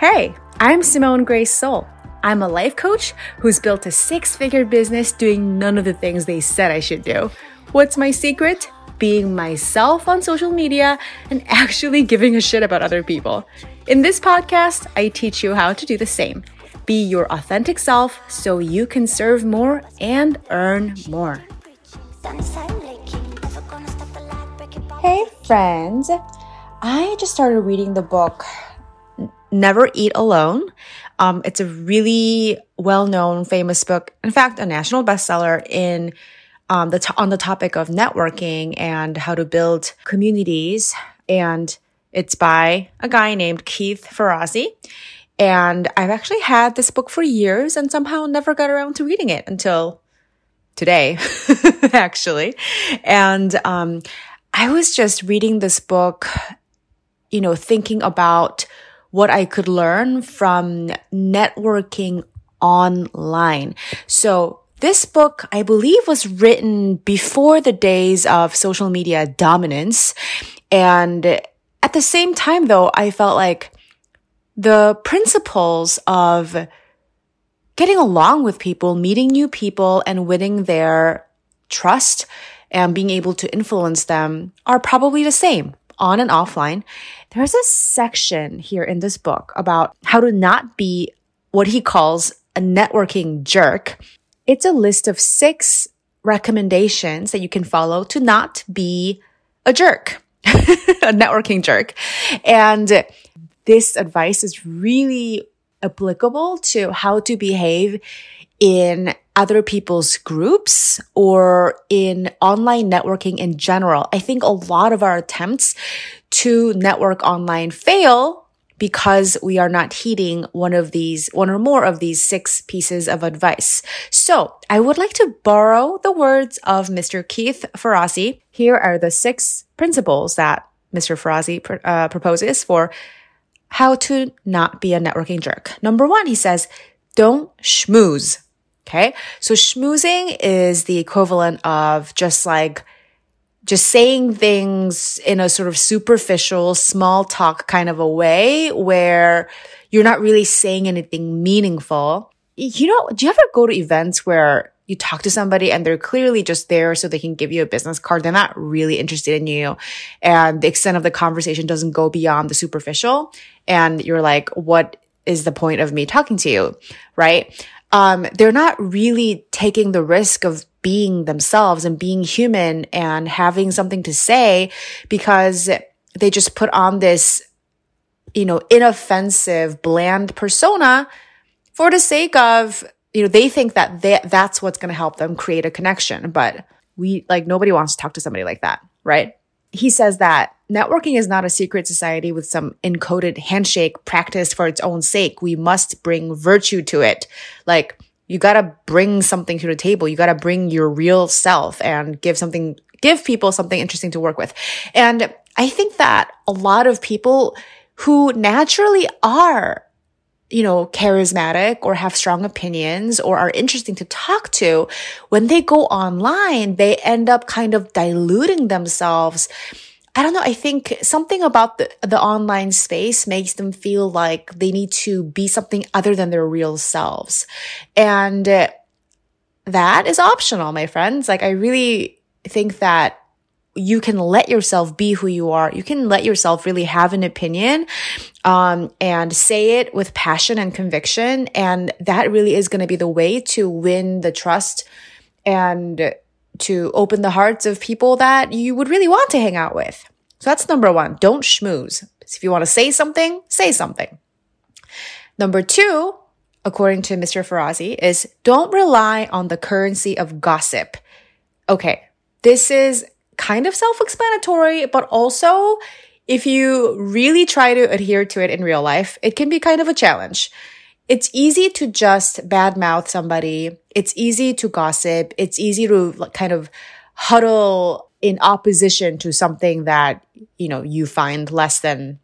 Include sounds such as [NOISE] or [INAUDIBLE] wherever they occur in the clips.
Hey, I'm Simone Grace Seol. I'm a life coach who's built a six figure business doing none of the things they said I should do. What's my secret? Being myself on social media and [LAUGHS] actually giving a shit about other people. In this podcast, I teach you how to do the same. Be your authentic self so you can serve more and earn more. Hey, friends. I just started reading the book Never Eat Alone. Um, it's a really well known, famous book. In fact, a national bestseller in um, the on the topic of networking and how to build communities. And it's by a guy named Keith Ferrazzi. And I've actually had this book for years and somehow never got around to reading it until today, [LAUGHS] actually. And um, I was just reading this book, you know, thinking about what I could learn from networking online. So this book, I believe, was written before the days of social media dominance. And at the same time, though, I felt like the principles of getting along with people, meeting new people and winning their trust and being able to influence them are probably the same on and offline. There's a section here in this book about how to not be what he calls a networking jerk it's a list of six recommendations that you can follow to not be a jerk, [LAUGHS] a networking jerk. And this advice is really applicable to how to behave in other people's groups or in online networking in general. I think a lot of our attempts to network online fail because we are not heeding one of these, one or more of these six pieces of advice. So I would like to borrow the words of Mr. Keith Ferrazzi. Here are the six principles that Mr. Ferrazzi uh, proposes for how to not be a networking jerk. Number one, he says, don't schmooze. Okay. So schmoozing is the equivalent of just like just saying things in a sort of superficial, small talk kind of a way where you're not really saying anything meaningful. You know, do you ever go to events where you talk to somebody and they're clearly just there so they can give you a business card. They're not really interested in you. And the extent of the conversation doesn't go beyond the superficial. And you're like, what is the point of me talking to you? Right? Um, they're not really taking the risk of being themselves and being human and having something to say because they just put on this, you know, inoffensive, bland persona for the sake of, you know, they think that they, that's what's going to help them create a connection. But we, like, nobody wants to talk to somebody like that, right? He says that networking is not a secret society with some encoded handshake practice for its own sake. We must bring virtue to it. Like, you gotta bring something to the table. You gotta bring your real self and give something, give people something interesting to work with. And I think that a lot of people who naturally are you know, charismatic or have strong opinions or are interesting to talk to, when they go online, they end up kind of diluting themselves I don't know. I think something about the, the online space makes them feel like they need to be something other than their real selves. And that is optional, my friends. Like, I really think that you can let yourself be who you are. You can let yourself really have an opinion, um, and say it with passion and conviction. And that really is going to be the way to win the trust and to open the hearts of people that you would really want to hang out with. So that's number one. Don't schmooze. If you want to say something, say something. Number two, according to Mr. Ferrazzi, is don't rely on the currency of gossip. Okay. This is kind of self-explanatory, but also if you really try to adhere to it in real life, it can be kind of a challenge. It's easy to just badmouth somebody. It's easy to gossip. It's easy to kind of huddle in opposition to something that, you know, you find less than,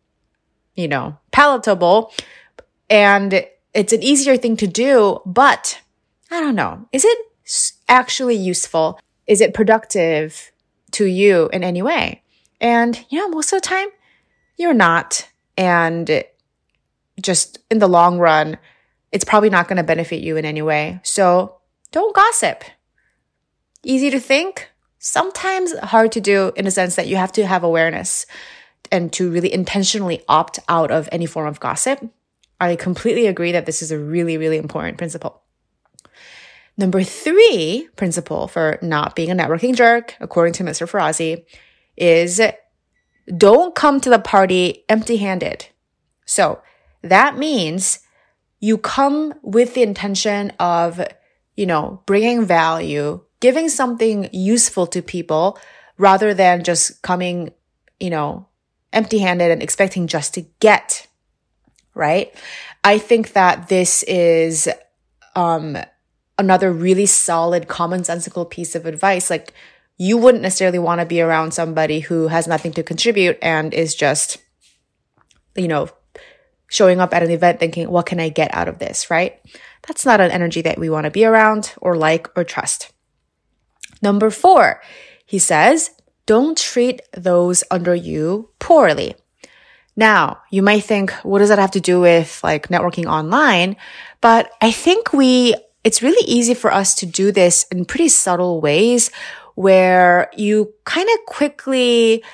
you know, palatable. And it's an easier thing to do, but I don't know. Is it actually useful? Is it productive to you in any way? And, you know, most of the time, you're not. And just in the long run, it's probably not going to benefit you in any way. So don't gossip. Easy to think, sometimes hard to do in a sense that you have to have awareness and to really intentionally opt out of any form of gossip. I completely agree that this is a really, really important principle. Number three principle for not being a networking jerk, according to Mr. Ferrazzi, is don't come to the party empty handed. So that means you come with the intention of, you know, bringing value, giving something useful to people rather than just coming, you know, empty handed and expecting just to get, right? I think that this is, um, another really solid commonsensical piece of advice. Like you wouldn't necessarily want to be around somebody who has nothing to contribute and is just, you know, showing up at an event thinking, what can I get out of this, right? That's not an energy that we want to be around or like or trust. Number four, he says, don't treat those under you poorly. Now, you might think, what does that have to do with like networking online? But I think we, it's really easy for us to do this in pretty subtle ways where you kind of quickly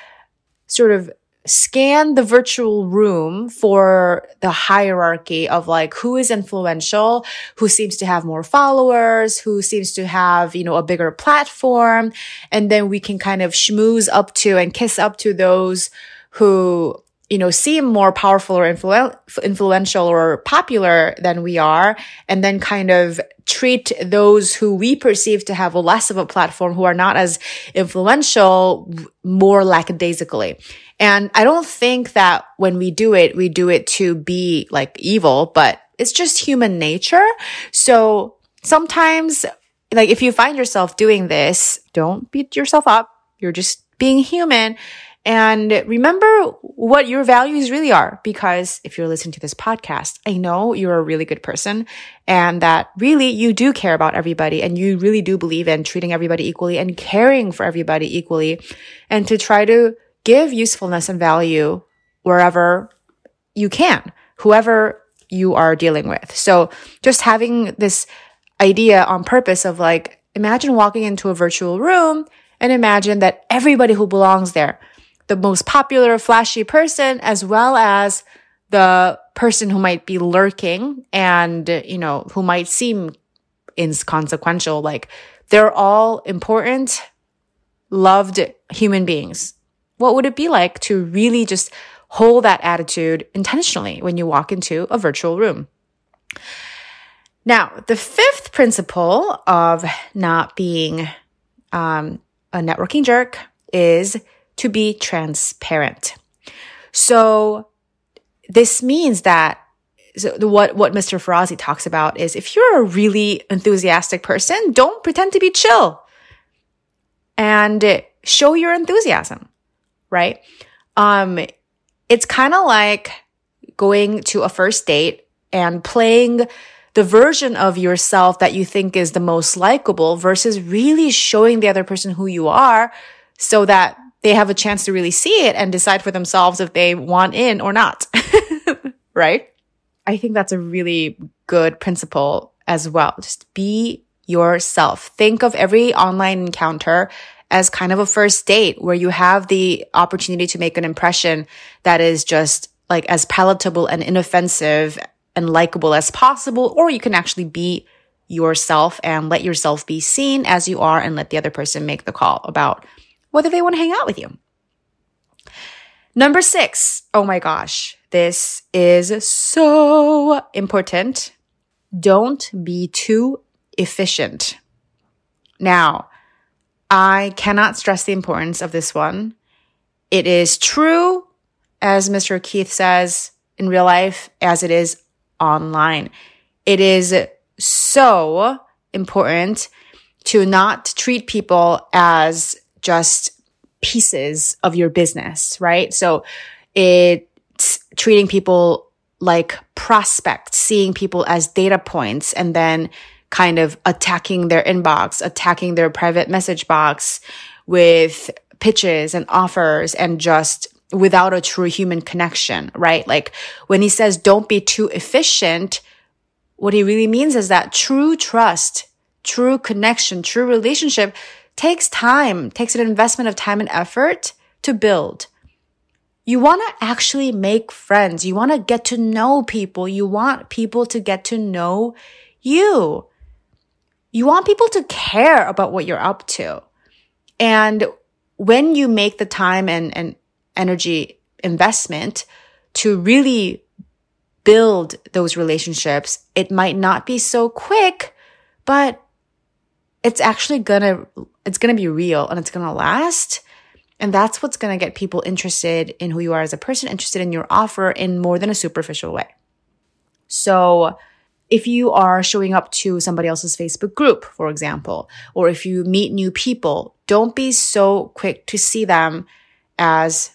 sort of scan the virtual room for the hierarchy of like who is influential, who seems to have more followers, who seems to have, you know, a bigger platform. And then we can kind of schmooze up to and kiss up to those who, you know, seem more powerful or influ- influential or popular than we are. And then kind of treat those who we perceive to have less of a platform who are not as influential more lackadaisically. And I don't think that when we do it, we do it to be like evil, but it's just human nature. So sometimes, like if you find yourself doing this, don't beat yourself up. You're just being human and remember what your values really are. Because if you're listening to this podcast, I know you're a really good person and that really you do care about everybody and you really do believe in treating everybody equally and caring for everybody equally and to try to give usefulness and value wherever you can, whoever you are dealing with. So just having this idea on purpose of like, imagine walking into a virtual room and imagine that everybody who belongs there the most popular, flashy person, as well as the person who might be lurking and, you know, who might seem inconsequential. Like they're all important, loved human beings. What would it be like to really just hold that attitude intentionally when you walk into a virtual room? Now, the fifth principle of not being um, a networking jerk is to be transparent. So this means that so what, what Mr. Ferrazzi talks about is if you're a really enthusiastic person, don't pretend to be chill and show your enthusiasm, right? Um, it's kind of like going to a first date and playing the version of yourself that you think is the most likable versus really showing the other person who you are so that they have a chance to really see it and decide for themselves if they want in or not. [LAUGHS] right? I think that's a really good principle as well. Just be yourself. Think of every online encounter as kind of a first date where you have the opportunity to make an impression that is just like as palatable and inoffensive and likable as possible, or you can actually be yourself and let yourself be seen as you are and let the other person make the call about whether they want to hang out with you. Number six. Oh my gosh. This is so important. Don't be too efficient. Now, I cannot stress the importance of this one. It is true, as Mr. Keith says, in real life as it is online. It is so important to not treat people as just pieces of your business, right? So it's treating people like prospects, seeing people as data points and then kind of attacking their inbox, attacking their private message box with pitches and offers and just without a true human connection, right? Like when he says don't be too efficient, what he really means is that true trust, true connection, true relationship takes time, takes an investment of time and effort to build. You want to actually make friends. You want to get to know people. You want people to get to know you. You want people to care about what you're up to. And when you make the time and, and energy investment to really build those relationships, it might not be so quick, but it's actually gonna, it's gonna be real and it's gonna last. And that's what's gonna get people interested in who you are as a person, interested in your offer in more than a superficial way. So, if you are showing up to somebody else's Facebook group, for example, or if you meet new people, don't be so quick to see them as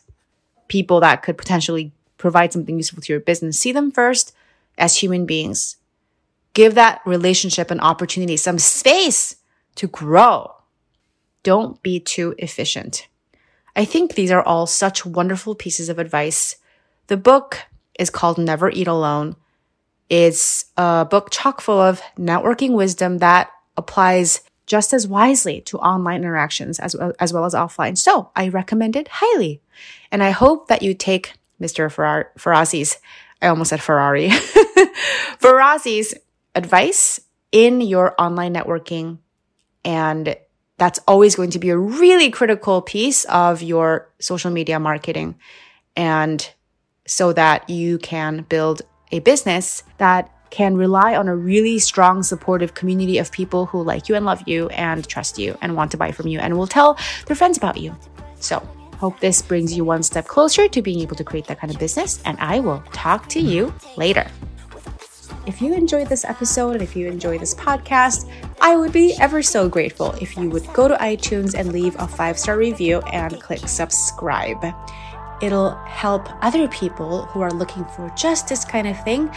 people that could potentially provide something useful to your business. See them first as human beings. Give that relationship an opportunity, some space to grow. Don't be too efficient. I think these are all such wonderful pieces of advice. The book is called Never Eat Alone. It's a book chock full of networking wisdom that applies just as wisely to online interactions as well, as well as offline. So I recommend it highly. And I hope that you take Mr. Ferrar- Ferrazzi's, I almost said Ferrari, [LAUGHS] Ferrazzi's advice in your online networking. And that's always going to be a really critical piece of your social media marketing. And so that you can build a business that can rely on a really strong, supportive community of people who like you and love you and trust you and want to buy from you and will tell their friends about you. So, hope this brings you one step closer to being able to create that kind of business. And I will talk to you later. If you enjoyed this episode and if you enjoy this podcast, I would be ever so grateful if you would go to iTunes and leave a five star review and click subscribe. It'll help other people who are looking for just this kind of thing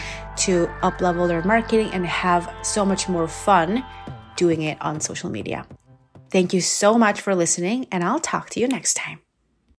to uplevel their marketing and have so much more fun doing it on social media. Thank you so much for listening, and I'll talk to you next time.